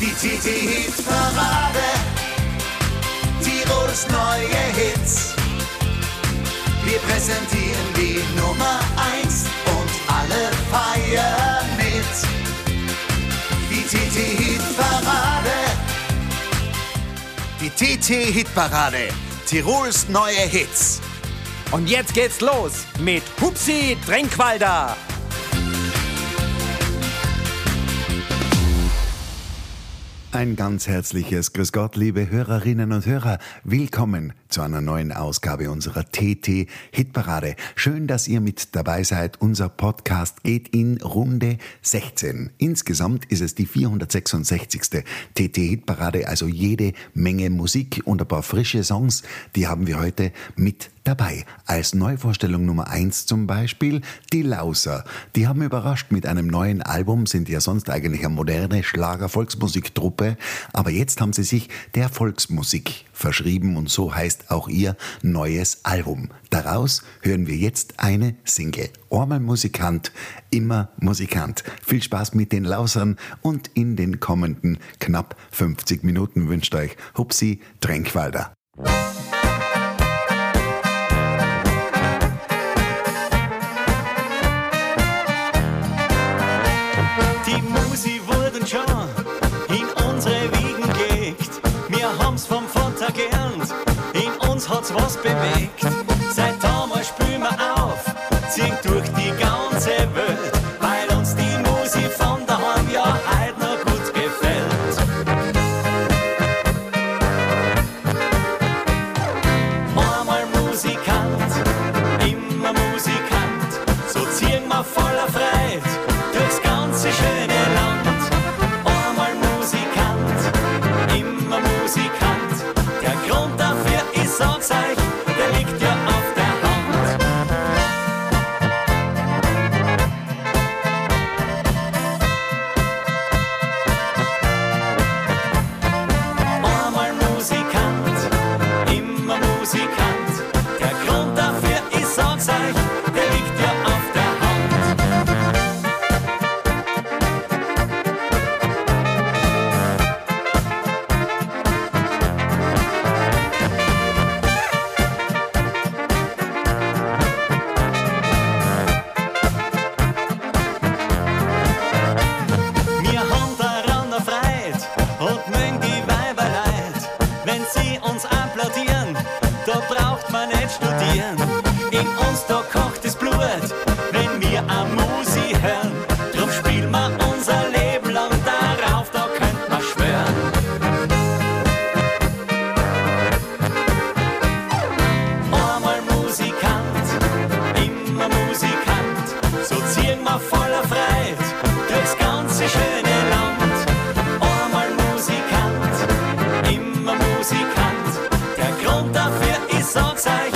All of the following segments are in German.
Die TT-Hit-Parade. Tirols neue Hits. Wir präsentieren die Nummer 1 und alle feiern mit. Die TT-Hit-Parade. Die TT-Hit-Parade. Tirols neue Hits. Und jetzt geht's los mit Hupsi Drenkwalder. Ein ganz herzliches Grüß Gott, liebe Hörerinnen und Hörer. Willkommen zu einer neuen Ausgabe unserer TT Hitparade. Schön, dass ihr mit dabei seid. Unser Podcast geht in Runde 16. Insgesamt ist es die 466. TT Hitparade, also jede Menge Musik und ein paar frische Songs, die haben wir heute mit dabei. Als Neuvorstellung Nummer eins zum Beispiel die Lauser. Die haben überrascht mit einem neuen Album, sind ja sonst eigentlich eine moderne Schlager-Volksmusiktruppe, aber jetzt haben sie sich der Volksmusik verschrieben und so heißt auch ihr neues Album. Daraus hören wir jetzt eine Single. Ormal Musikant, immer Musikant. Viel Spaß mit den Lausern und in den kommenden knapp 50 Minuten wünscht euch Hupsi Tränkwalder. Was bewegt. Dafür,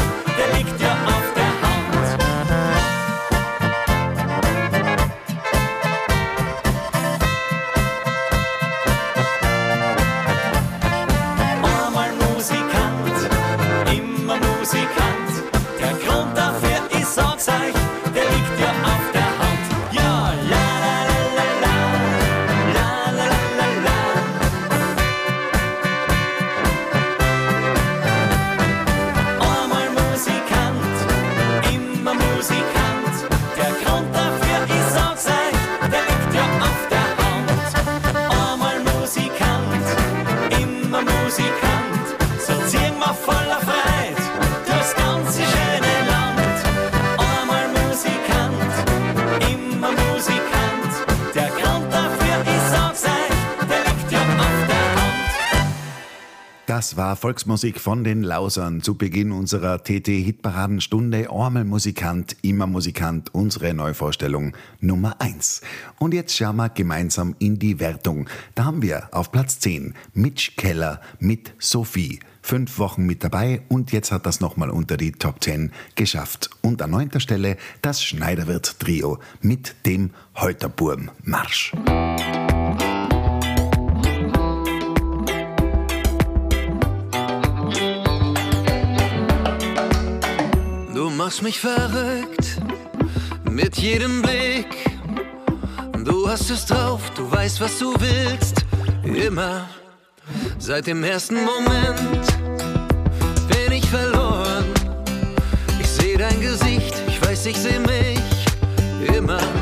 Volksmusik von den Lausern zu Beginn unserer TT-Hitparadenstunde. Ormel Musikant, immer Musikant, unsere Neuvorstellung Nummer eins. Und jetzt schauen wir gemeinsam in die Wertung. Da haben wir auf Platz 10 Mitch Keller mit Sophie. Fünf Wochen mit dabei und jetzt hat das nochmal unter die Top 10 geschafft. Und an neunter Stelle das Schneiderwirt-Trio mit dem Holterburm machst mich verrückt mit jedem Blick. Du hast es drauf, du weißt, was du willst. Immer seit dem ersten Moment bin ich verloren. Ich sehe dein Gesicht, ich weiß, ich sehe mich immer.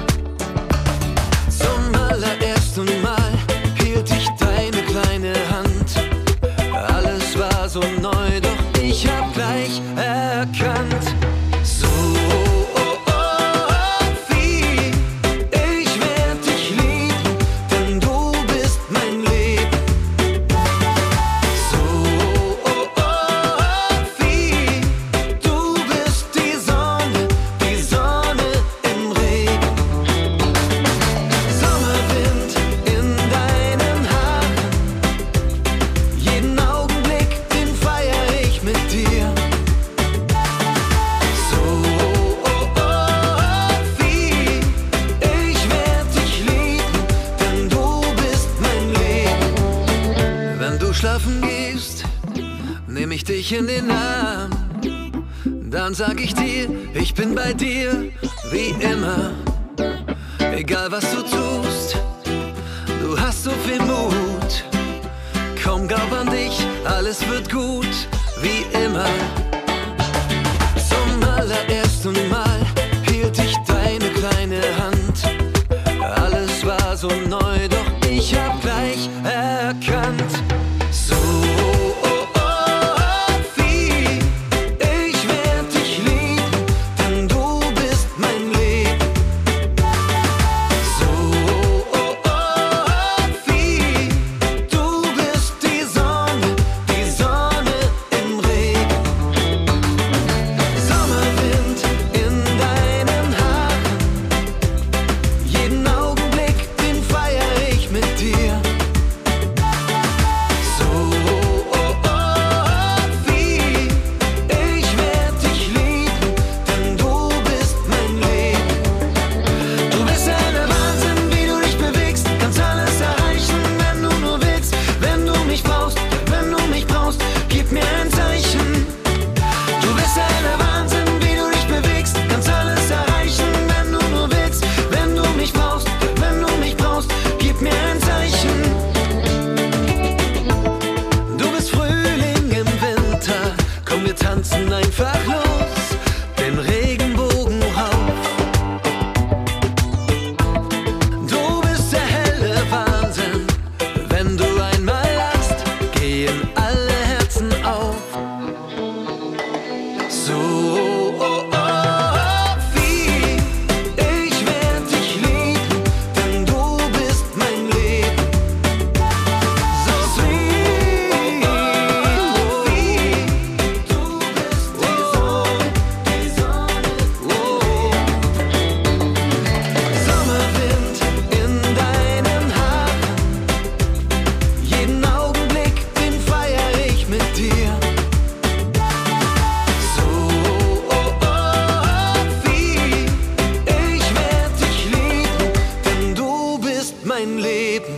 mein Leben.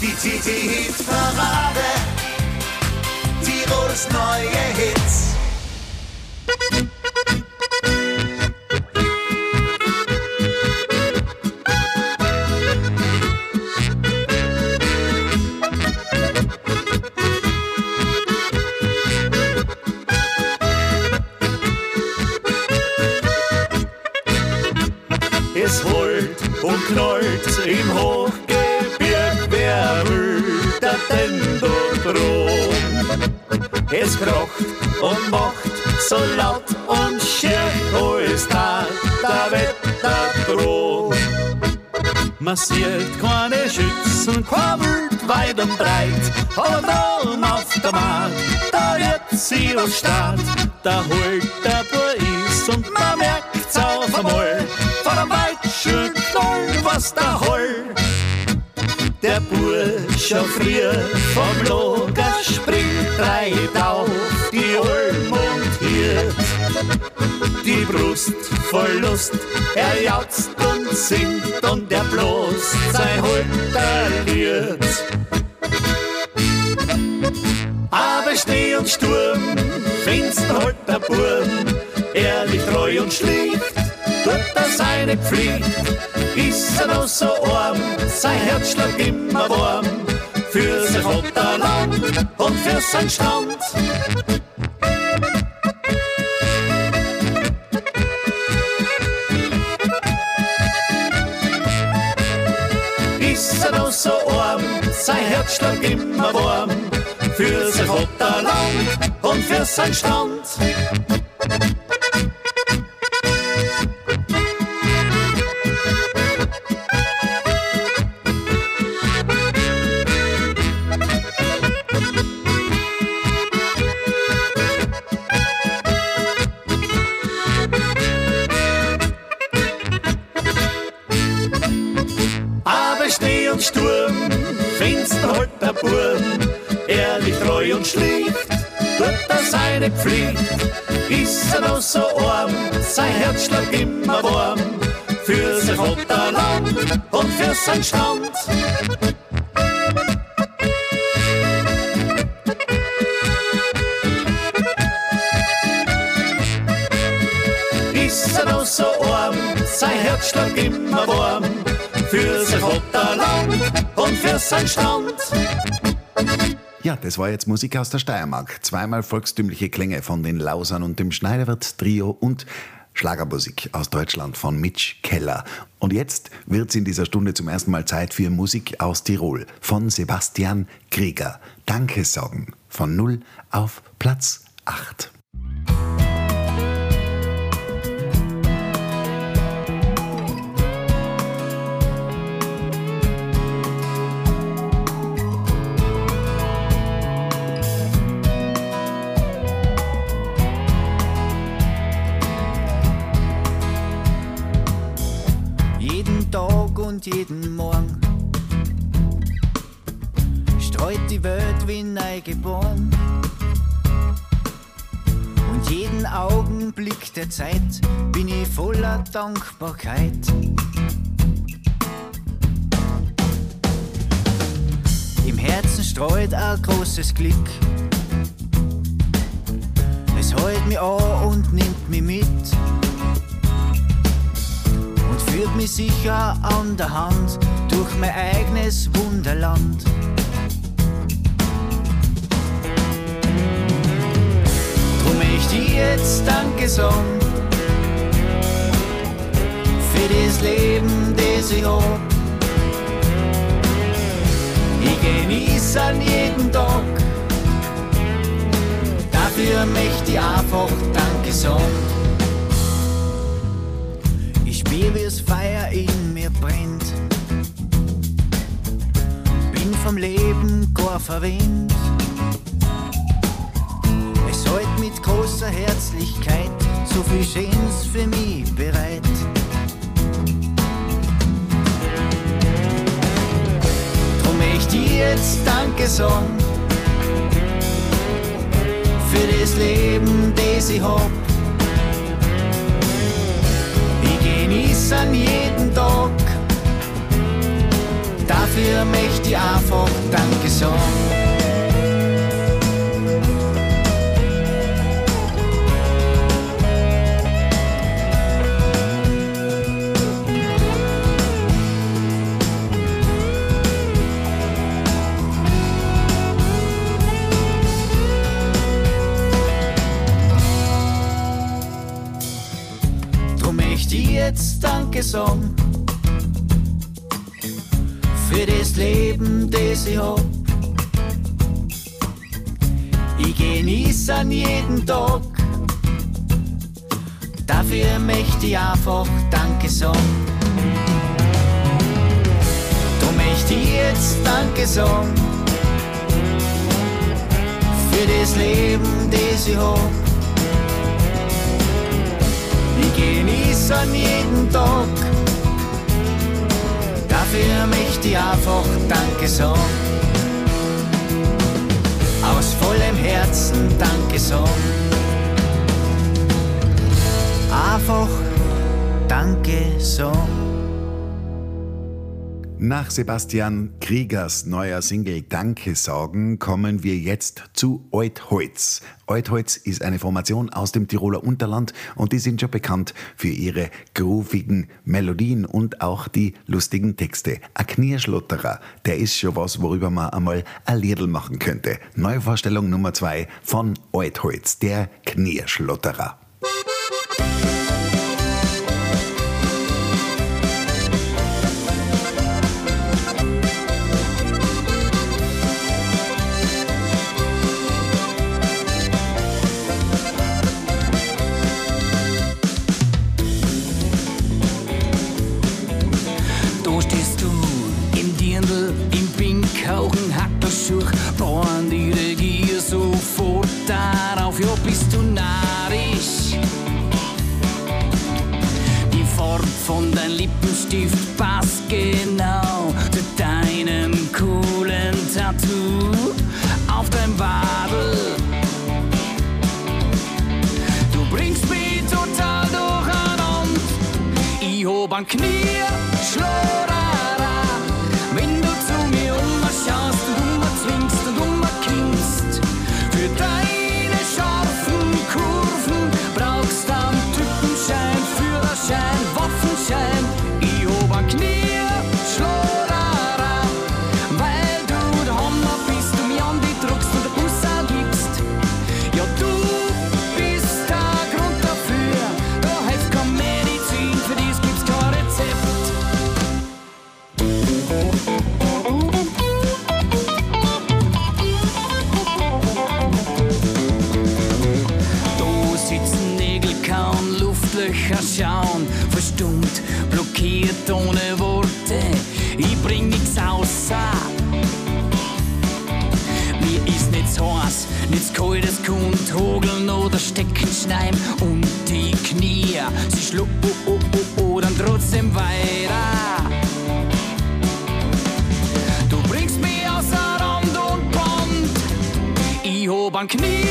Die TT-Hit-Parade, Tirols neue Hit. und breit, und allem auf der Markt, da wird sie was stark, da holt der Bur ist und man merkt's auf einmal, von einem Weitschulknoll, was da holt. Der Bur schon früher vom Lager springt, reit auf die Olm und hier. Die Brust voll Lust, er jauzt und singt und er bloß sein Holter Hulterlied aber Schnee und Sturm, finster halt der Burm, ehrlich, treu und schlicht, tut er seine Pflicht. Ist er noch so arm, sein Herz schlägt immer warm, für sein Vaterland und für sein Strand. Ist er noch so arm, sein Herz schlägt immer warm, für sein Vaterland und für sein Stand. Herz schlägt immer warm. Für sein Vaterland und für sein Stand. Ist er noch so arm, sein Herz schlägt immer warm. Für sein Vaterland und für sein Stand. Ja, das war jetzt Musik aus der Steiermark. Zweimal volkstümliche Klänge von den Lausern und dem Schneiderwirt Trio und Schlagermusik aus Deutschland von Mitch Keller. Und jetzt wird es in dieser Stunde zum ersten Mal Zeit für Musik aus Tirol von Sebastian Krieger. Danke sagen von 0 auf Platz 8. und jeden Morgen streut die Welt wie neu geboren. Und jeden Augenblick der Zeit bin ich voller Dankbarkeit. Im Herzen streut ein großes Glück. Es hält mich an und nimmt mich mit führt mich sicher an der Hand durch mein eigenes Wunderland. Drum ich jetzt Danke sagen für das Leben, das ich hab. Ich genieße an jeden Tag, dafür möchte ich einfach Danke sagen. Ich spür, wie das Feuer in mir brennt. Bin vom Leben gar verwöhnt. Es hält mit großer Herzlichkeit so viel Schönes für mich bereit. Drum ich jetzt Danke sagen für das Leben, das ich hab. Ich genieße an jeden Tag. Dafür möchte ich einfach Danke sagen. Jetzt Danke sagen für das Leben, das ich hab. Ich genieße an jeden Tag. Dafür möchte ich einfach Danke sagen. Drum möchte ich jetzt Danke sagen für das Leben, das ich hab. Ich genieße an jeden Tag. Dafür möchte ich einfach Danke sagen. Aus vollem Herzen Danke sagen. Einfach Danke sagen. Nach Sebastian Kriegers neuer Single Danke sagen kommen wir jetzt zu Altholz. Altholz ist eine Formation aus dem Tiroler Unterland und die sind schon bekannt für ihre groovigen Melodien und auch die lustigen Texte. Ein Knirschlotterer, der ist schon was, worüber man einmal ein Liedl machen könnte. Neuvorstellung Nummer zwei von Altholz, der Knirschlotterer. Da Knie, sie schluck, oh, oh, oh, oh, dann trotzdem weiter. Du bringst mich außer Rand und Band. Ich hab ein Knie,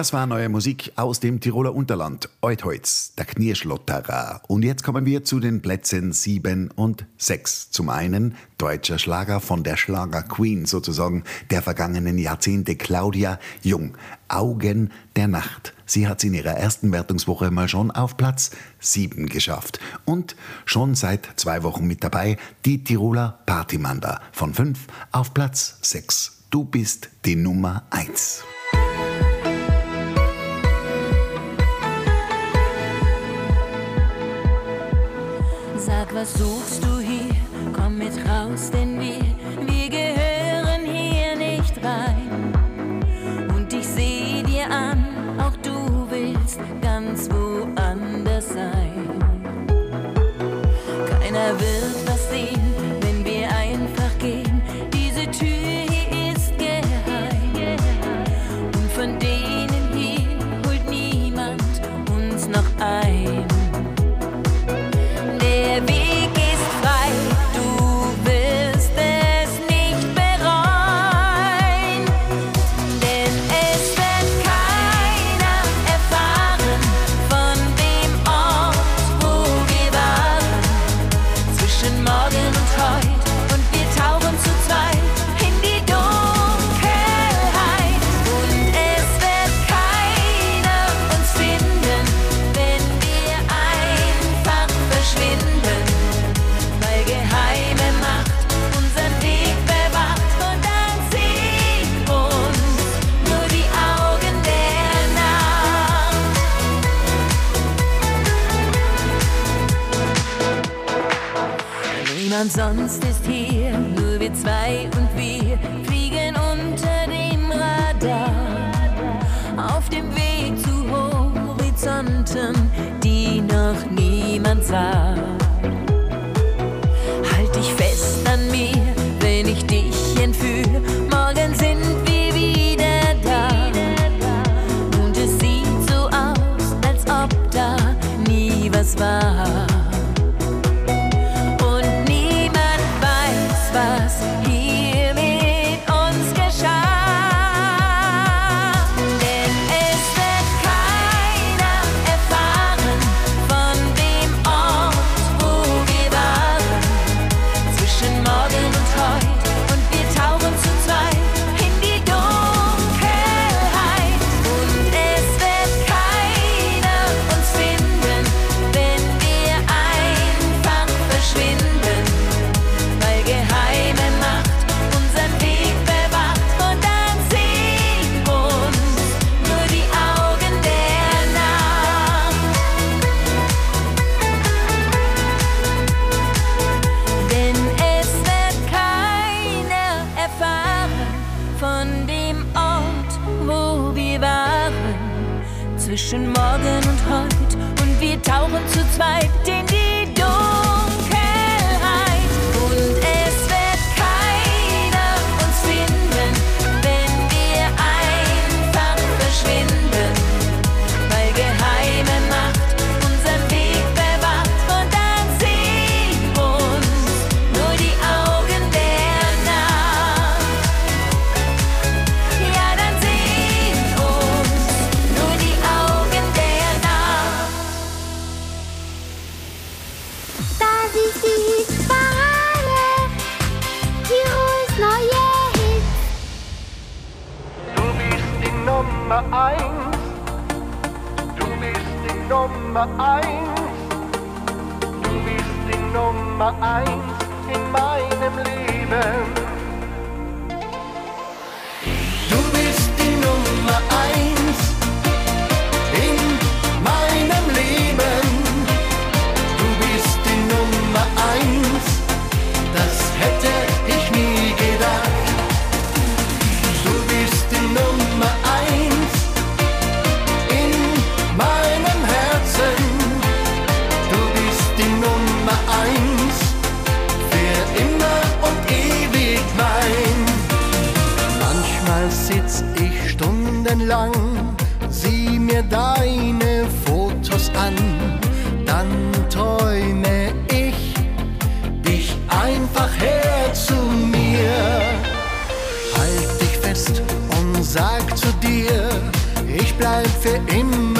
Das war neue Musik aus dem Tiroler Unterland. Eutholz, der Knirschlotterer. Und jetzt kommen wir zu den Plätzen 7 und 6. Zum einen deutscher Schlager von der Schlager Queen sozusagen der vergangenen Jahrzehnte Claudia Jung. Augen der Nacht. Sie hat es in ihrer ersten Wertungswoche mal schon auf Platz 7 geschafft. Und schon seit zwei Wochen mit dabei die Tiroler Partymanda von 5 auf Platz 6. Du bist die Nummer 1. Sag, was suchst du hier? Komm mit raus, denn wir, wir gehören hier nicht rein. Und ich seh dir an, auch du willst ganz woanders sein. Keiner wird sonst ist hier nur wir zwei zwischen morgen und heute. Und wir tauchen zu zweit in die Nummer eins, du bist die Nummer eins in meinem Leben. zu dir. Ich bleib für immer.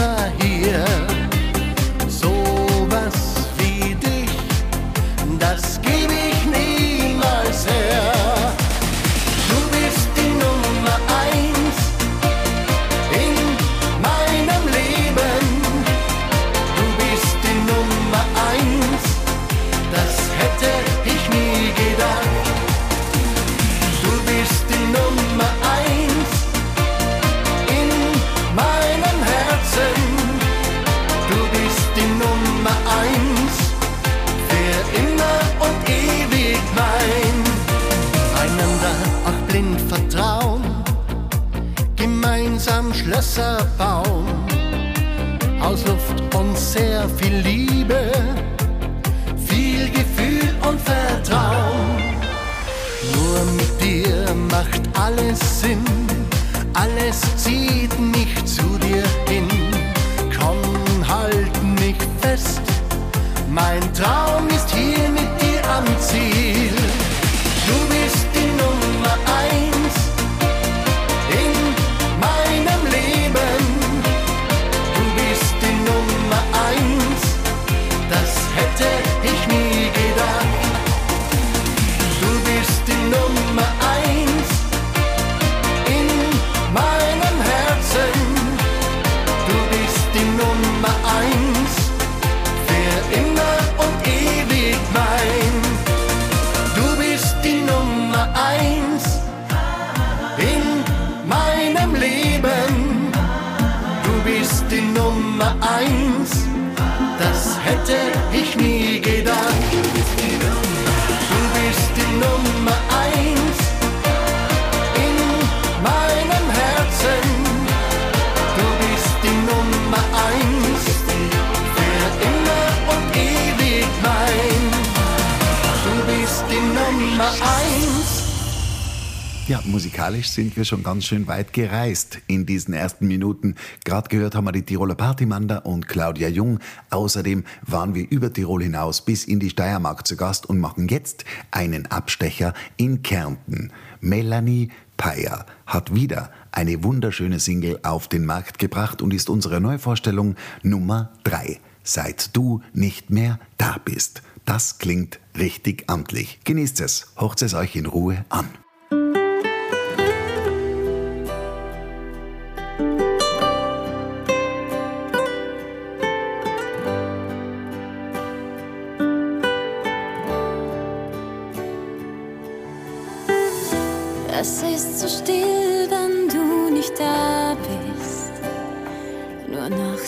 Ja, musikalisch sind wir schon ganz schön weit gereist in diesen ersten Minuten. Gerade gehört haben wir die Tiroler Partymanda und Claudia Jung. Außerdem waren wir über Tirol hinaus bis in die Steiermark zu Gast und machen jetzt einen Abstecher in Kärnten. Melanie Peyer hat wieder eine wunderschöne Single auf den Markt gebracht und ist unsere Neuvorstellung Nummer drei. Seit du nicht mehr da bist. Das klingt richtig amtlich. Genießt es, hocht es euch in Ruhe an.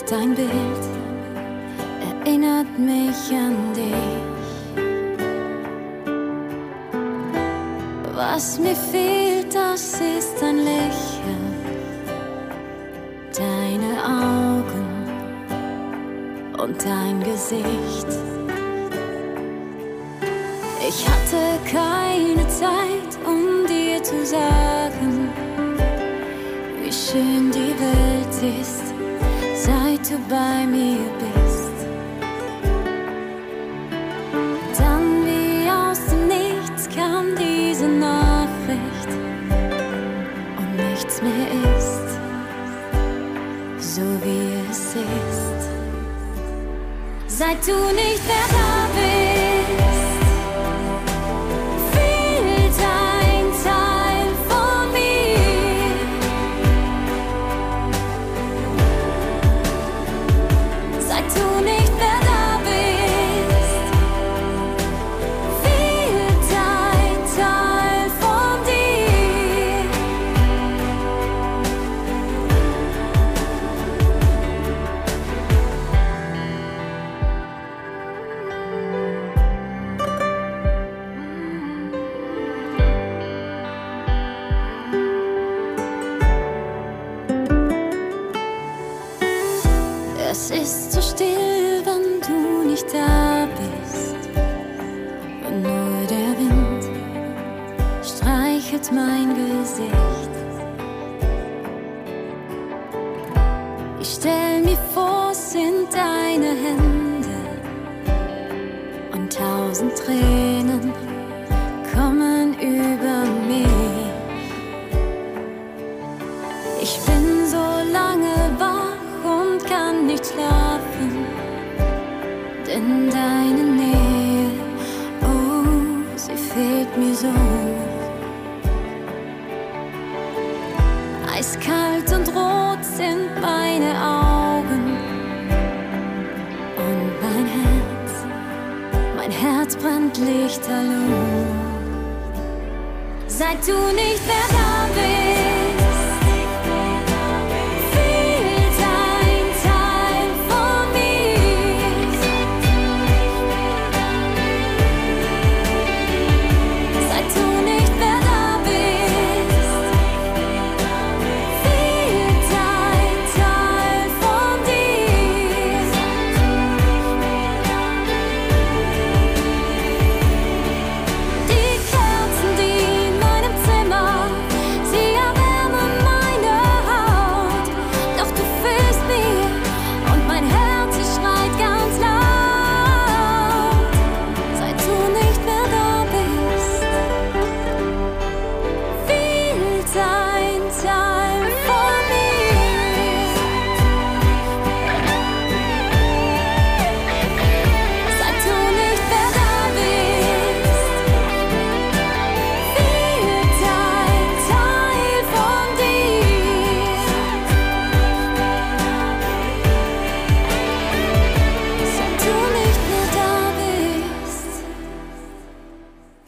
Dein Bild erinnert mich an dich. Was mir fehlt, das ist ein Lächeln, deine Augen und dein Gesicht. Ich hatte keine Zeit, um dir zu sagen, wie schön die Welt ist, seit du bei mir bist. Dann wie aus dem Nichts kam diese Nachricht und nichts mehr ist, so wie es ist. Seit du nicht mehr da lichterloh. Seit du nicht mehr da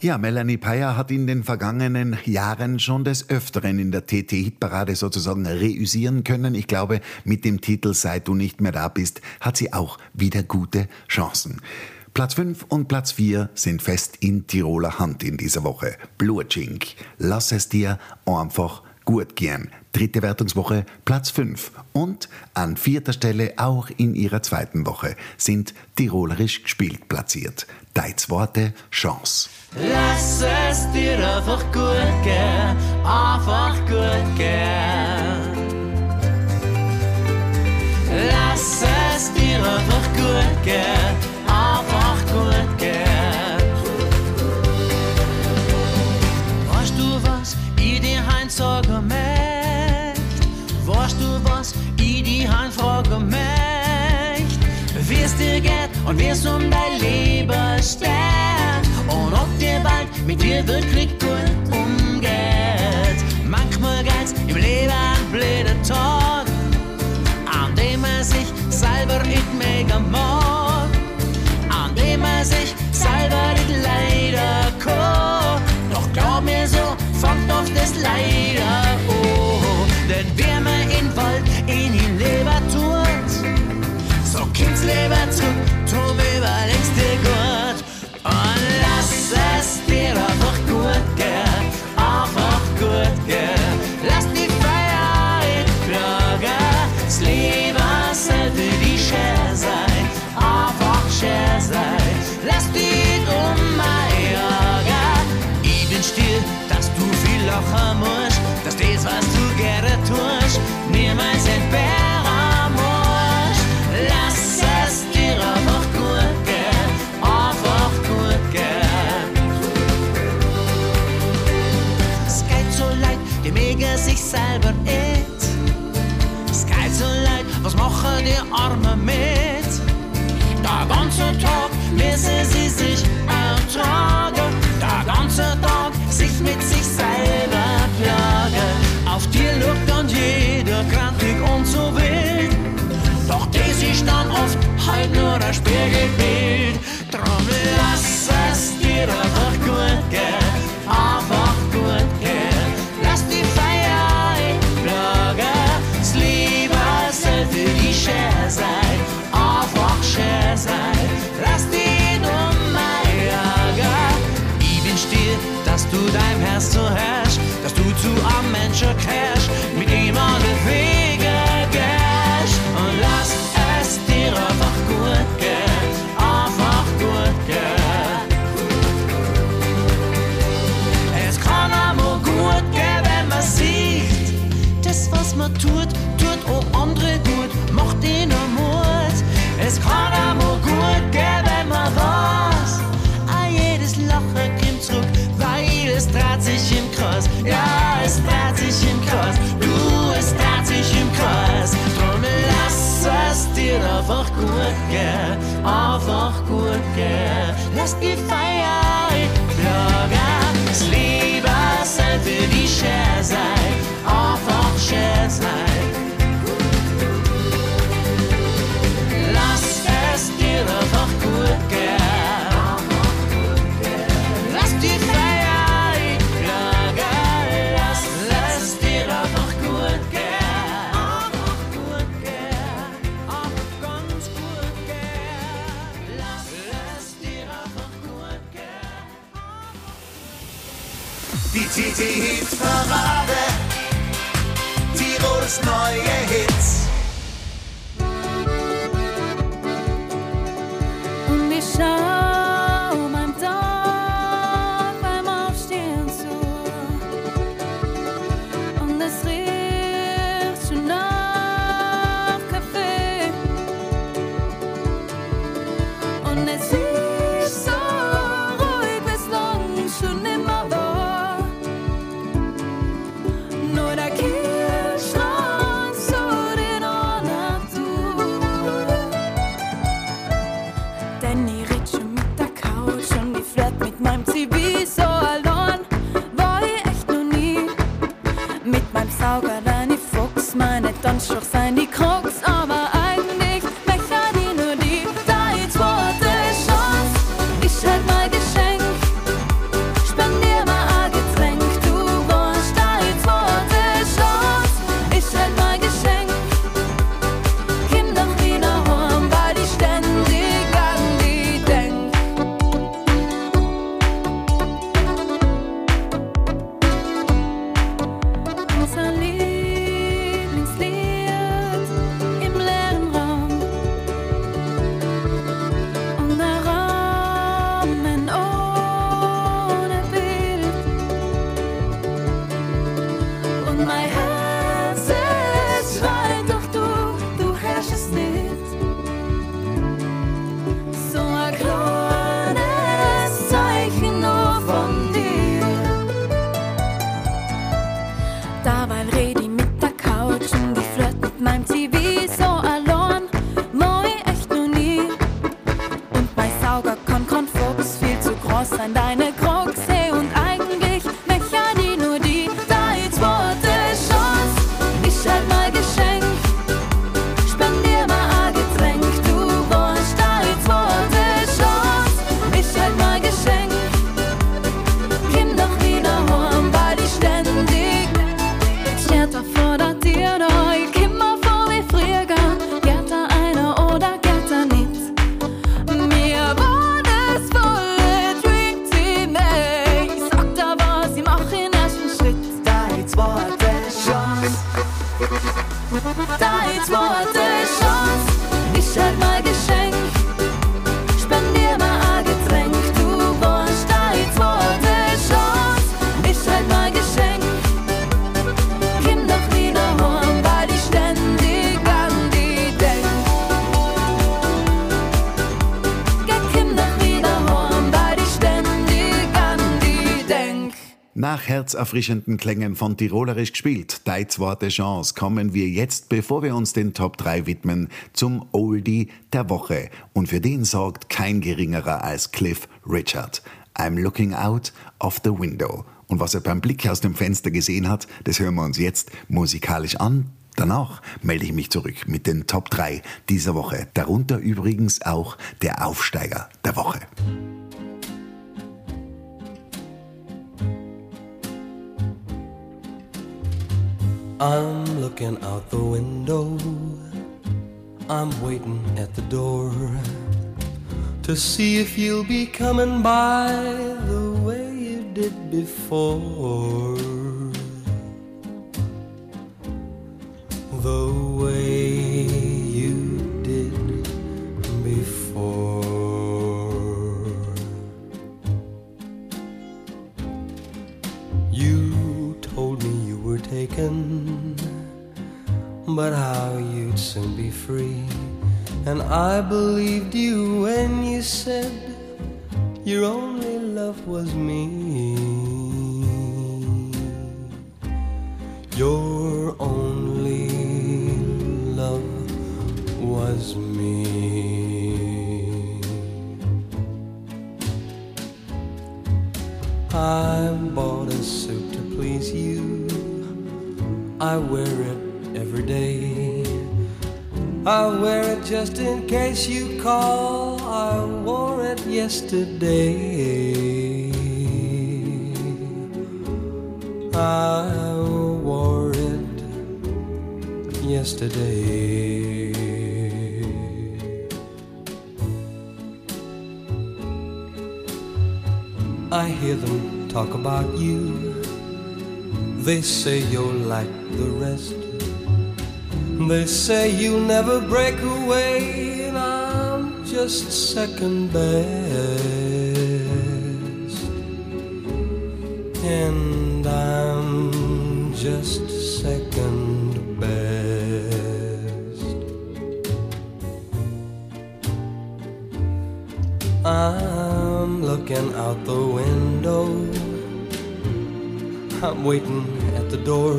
Ja, Melanie Payer hat in den vergangenen Jahren schon des Öfteren in der TT-Hitparade sozusagen reüsieren können. Ich glaube, mit dem Titel Seit du nicht mehr da bist, hat sie auch wieder gute Chancen. Platz 5 und Platz 4 sind fest in Tiroler Hand in dieser Woche. Blutschink, lass es dir einfach gut gehen. Dritte Wertungswoche Platz 5 und an vierter Stelle auch in ihrer zweiten Woche sind tirolerisch gespielt platziert. Deizworte Chance. Lass es dir einfach gut gehen, einfach gut gehen. Lass es dir einfach gut gehen, einfach gut gehen. Weißt du was, ich dir und wirst um dein Leben sterben. Und ob dir bald mit dir wird Krieg gut umgeht. Manchmal geht's im Leben ein blöder Tag, an dem er sich selber nicht mega mag. An dem er sich selber nicht leider kann. Doch glaub mir so, fangt oft das leider an. Denn wer man ihn Wald in ihn Leber tut, so Kindsleben zurück dir, dass du viel lachen musst, dass das, was du gerne tust, niemals entbehren musst. Lass es dir einfach gut gehen, einfach gut gehen. Es geht so leid, die mega sich selber et. Es geht so leid, was machen die Arme mit? Der ganze Tag, mir ist Speer geht. ist die Feier Lager, das Leben sollte die Scher sein, einfach Scher sein. die Hitparade. Tirols neue Hits. dann schon seine Krone. Herzerfrischenden Klängen von Tirolerisch gespielt, Dei zweite Chance, kommen wir jetzt, bevor wir uns den Top 3 widmen, zum Oldie der Woche. Und für den sorgt kein geringerer als Cliff Richard. I'm looking out of the window. Und was er beim Blick aus dem Fenster gesehen hat, das hören wir uns jetzt musikalisch an. Danach melde ich mich zurück mit den Top 3 dieser Woche. Darunter übrigens auch der Aufsteiger der Woche. I'm looking out the window. I'm waiting at the door to see if you'll be coming by the way you did before. The way taken, but how you'd soon be free. And I believed you when you said your only love was me. Your only love was me. I bought a suit to please you. I wear it every day. I wear it just in case you call. I wore it yesterday. I wore it yesterday. I hear them talk about you. They say you're like the rest. They say you'll never break away, and I'm just second best. And I'm just second best. I'm looking out the window. I'm waiting door.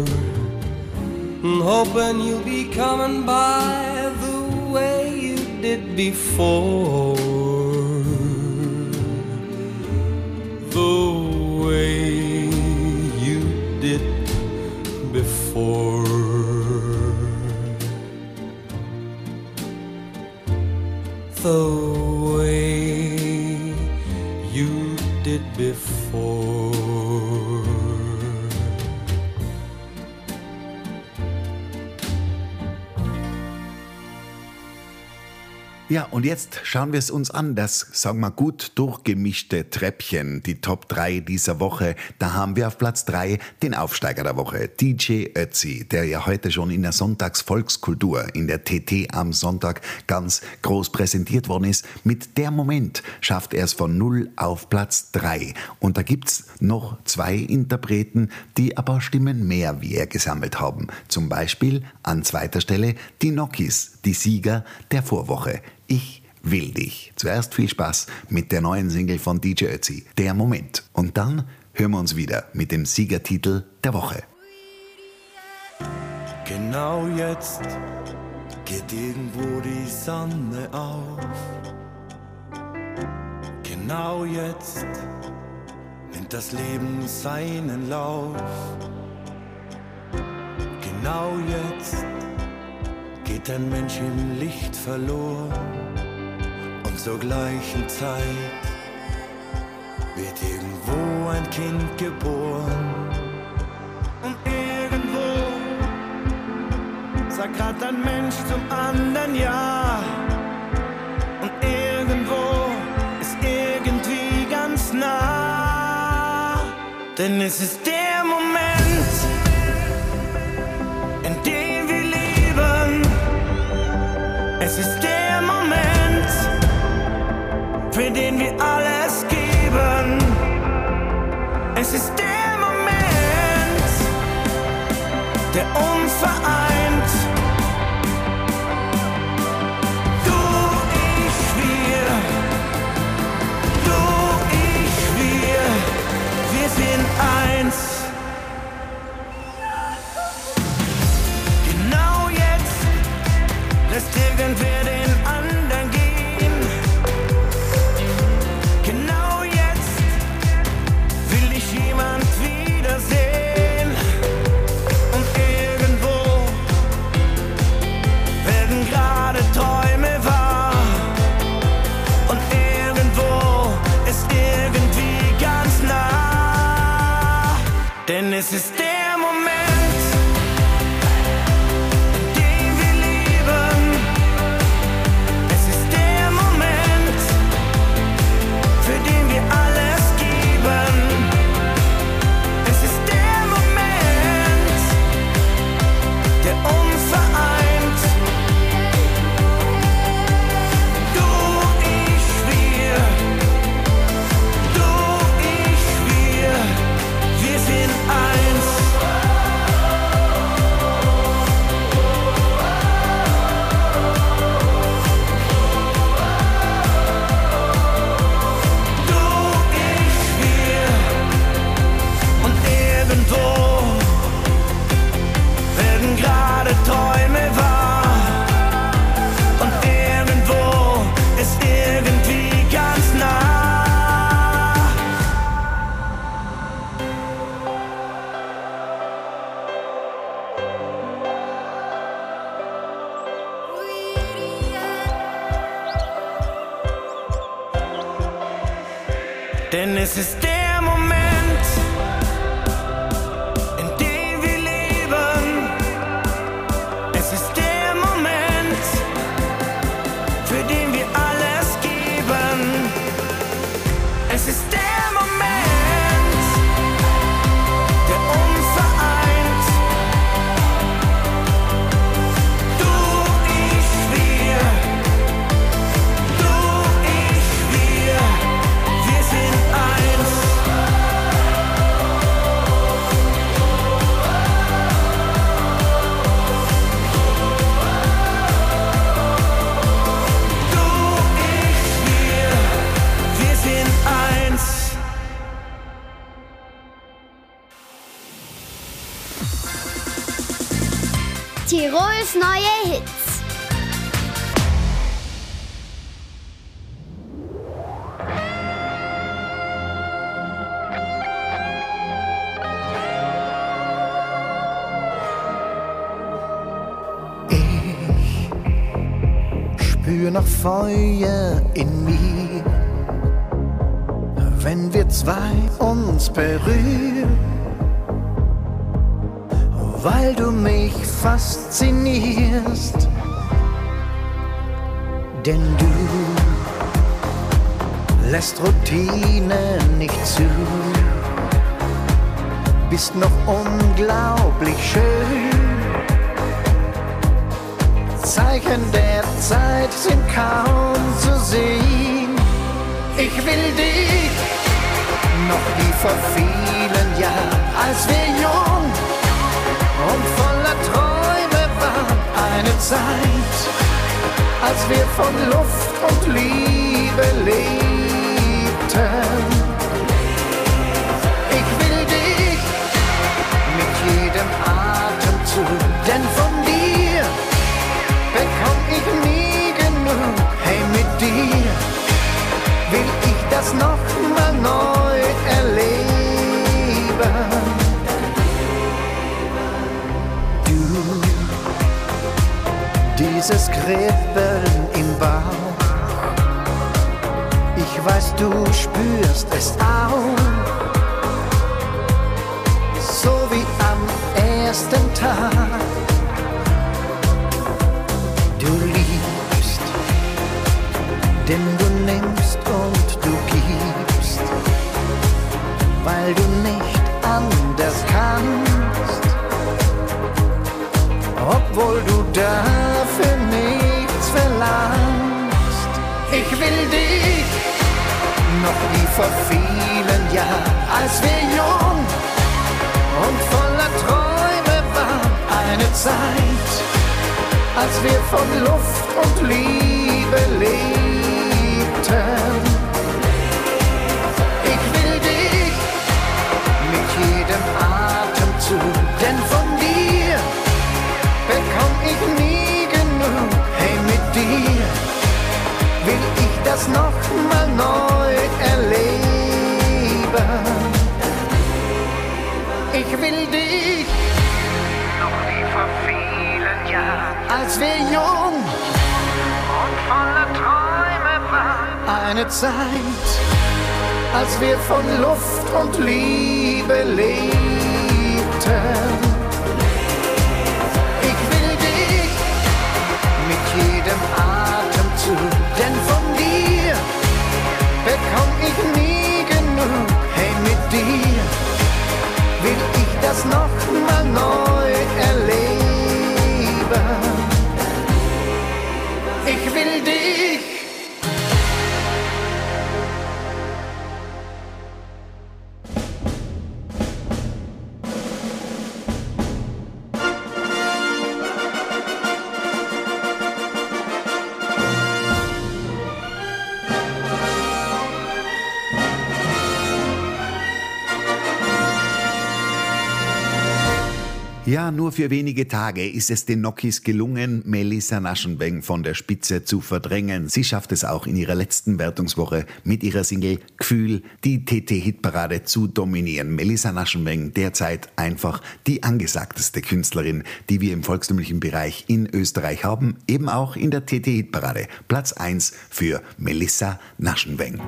and Hoping you'll be coming by the way you did before. Ja, und jetzt schauen wir es uns an, das, sagen wir, gut durchgemischte Treppchen, die Top 3 dieser Woche. Da haben wir auf Platz 3 den Aufsteiger der Woche, DJ Ötzi, der ja heute schon in der Sonntagsvolkskultur in der TT am Sonntag ganz groß präsentiert worden ist. Mit der Moment schafft er es von 0 auf Platz 3. Und da gibt's noch zwei Interpreten, die aber Stimmen mehr wie er gesammelt haben. Zum Beispiel an zweiter Stelle die Nokis, die Sieger der Vorwoche. Ich will dich. Zuerst viel Spaß mit der neuen Single von DJ Ötzi, Der Moment. Und dann hören wir uns wieder mit dem Siegertitel der Woche. Genau jetzt geht irgendwo die Sonne auf. Genau jetzt nimmt das Leben seinen Lauf. Genau jetzt geht ein Mensch im Licht verloren zur gleichen Zeit wird irgendwo ein Kind geboren. Und irgendwo sagt grad ein Mensch zum anderen Ja. Und irgendwo ist irgendwie ganz nah. Denn es ist der Moment, in dem wir leben. Es ist der für den wir alles geben. Es ist der Moment, der uns Denn es ist der Tirols neue Hits. spür noch Feuer in mir, wenn wir zwei uns berühren, weil du mich faszinierst, denn du lässt Routine nicht zu, bist noch unglaublich schön. Zeichen der Zeit sind kaum zu sehen. Ich will dich noch wie vor vielen Jahren, als wir jung und voller Träume waren. Eine Zeit, als wir von Luft und Liebe lebten. Ich will dich mit jedem Atemzug, denn von dir bekomm ich nie genug. Hey, mit dir will ich das noch mal neu erleben. Dieses Kribbeln im Bauch, ich weiß, du spürst es auch. So wie am ersten Tag. Du liebst, denn du nimmst und du gibst, weil du nicht anders kannst, obwohl du dafür Ich will dich noch wie vor vielen Jahren, als wir jung und voller Träume waren. Eine Zeit, als wir von Luft und Liebe lebten. Ich will dich mit jedem Atemzug, ich das noch mal neu erleben. Ich will dich noch wie vor vielen Jahren, als wir jung und voller Träume waren. Eine Zeit, als wir von Luft und Liebe lebten. Ich das noch mal neu Nur für wenige Tage ist es den Nokis gelungen, Melissa Naschenbeng von der Spitze zu verdrängen. Sie schafft es auch in ihrer letzten Wertungswoche mit ihrer Single Gefühl die TT-Hitparade zu dominieren. Melissa Naschenbeng derzeit einfach die angesagteste Künstlerin, die wir im volkstümlichen Bereich in Österreich haben, eben auch in der TT-Hitparade. Platz 1 für Melissa Naschenbeng.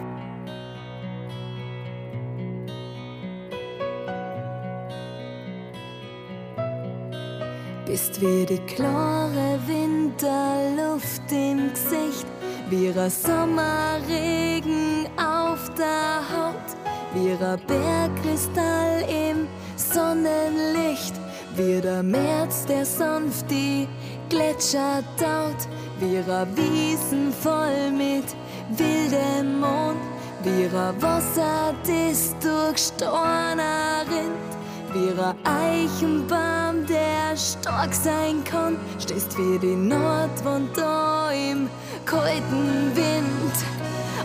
Bist wie die klare Winterluft im Gesicht, wie ein Sommerregen auf der Haut, wie ein Bergkristall im Sonnenlicht, wie der März, der sanft die Gletscher taut, wie ein Wiesen voll mit wildem Mond, wie ein Wasser, das durch Storner rinnt. Ein Eichenbaum, der stark sein kann, stehst wie die Nordwand da im kalten Wind.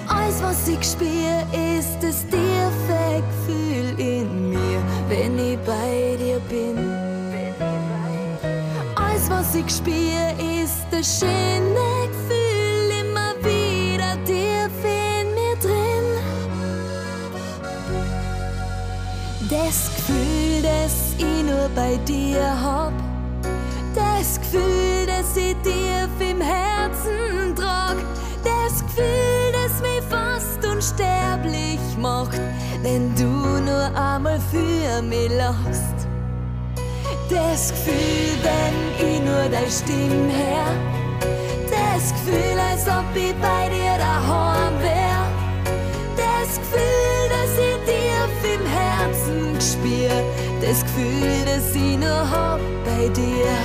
Alles, was ich spür, ist das tiefe Gefühl in mir, wenn ich bei dir bin. Alles, was ich spür, ist das schöne Das Gefühl, das ich nur bei dir hab. Das Gefühl, das ich tief im Herzen trag. Das Gefühl, das mich fast unsterblich macht, wenn du nur einmal für mich lachst. Das Gefühl, wenn ich nur deine Stimme hör. Das Gefühl, als ob ich bei dir daheim wär. Herzen spür. Das Gefühl, das ich nur hab bei dir.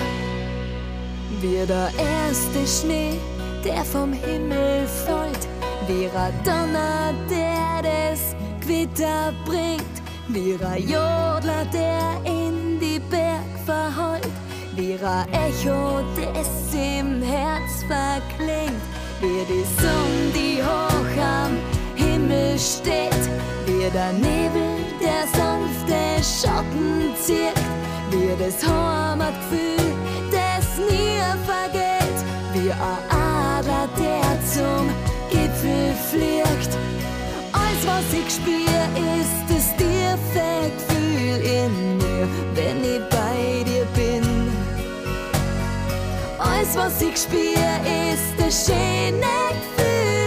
Wie der erste Schnee, der vom Himmel fällt. Wie ein Donner, der das Gewitter bringt. Wie ein Jodler, der in die Berg verhallt. Wie ein Echo, das im Herz verklingt. Wie die Sonne, die hoch am Himmel steht. Wie der Nebel, der sanfte Schatten zieht. Wie das Heimatgefühl, das nie vergeht. Wie ein Adler, der zum Gipfel fliegt. Alles, was ich spür, ist das tiefe Gefühl in mir, wenn ich bei dir bin. Alles, was ich spür, ist das schöne Gefühl,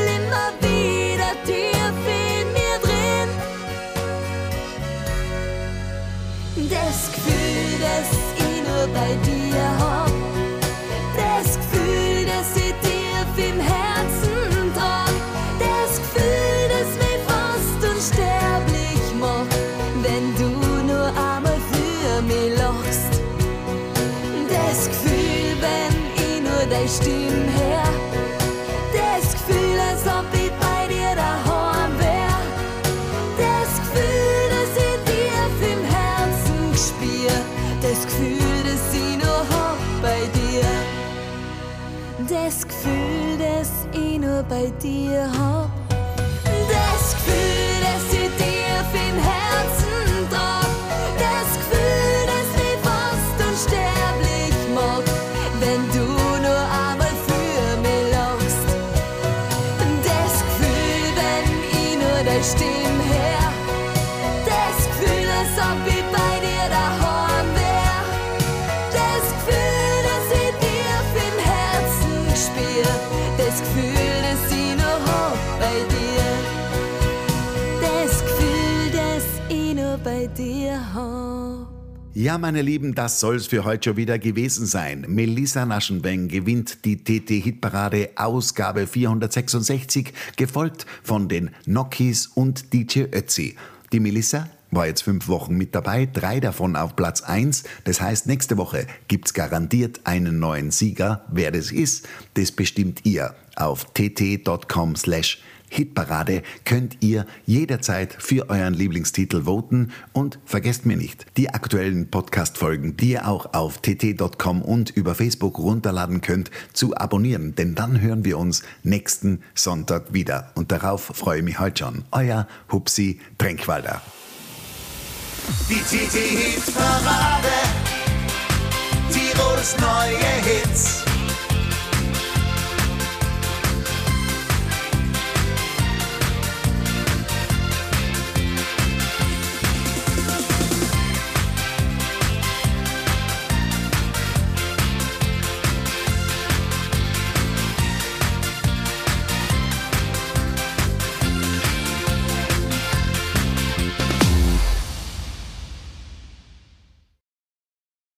Gefühl, das ich nur bei dir hab. Das Gefühl, das ich tief im Herzen trag. Das Gefühl, das mich fast unsterblich macht, wenn du nur einmal für mich lachst. Das Gefühl, wenn ich nur deine Stimme bei dir hab. Das Gefühl, das ich dir im Herzen trag. Das Gefühl, das mich fast unsterblich macht. Wenn du nur einmal für mich lachst. Das Gefühl, wenn ich nur deine Stimme Ja, meine Lieben, das soll's für heute schon wieder gewesen sein. Melissa Naschenweng gewinnt die TT-Hitparade Ausgabe 466, gefolgt von den Nokis und DJ Ötzi. Die Melissa war jetzt fünf Wochen mit dabei, drei davon auf Platz 1. Das heißt, nächste Woche gibt's garantiert einen neuen Sieger. Wer das ist, das bestimmt ihr. Auf tt.com slash Hitparade könnt ihr jederzeit für euren Lieblingstitel voten und vergesst mir nicht, die aktuellen Podcast-Folgen, die ihr auch auf tt.com und über Facebook runterladen könnt, zu abonnieren, denn dann hören wir uns nächsten Sonntag wieder. Und darauf freue ich mich heute schon. Euer Hupsi Tränkwalder. Die TT-Hit-Parade. Tirols neue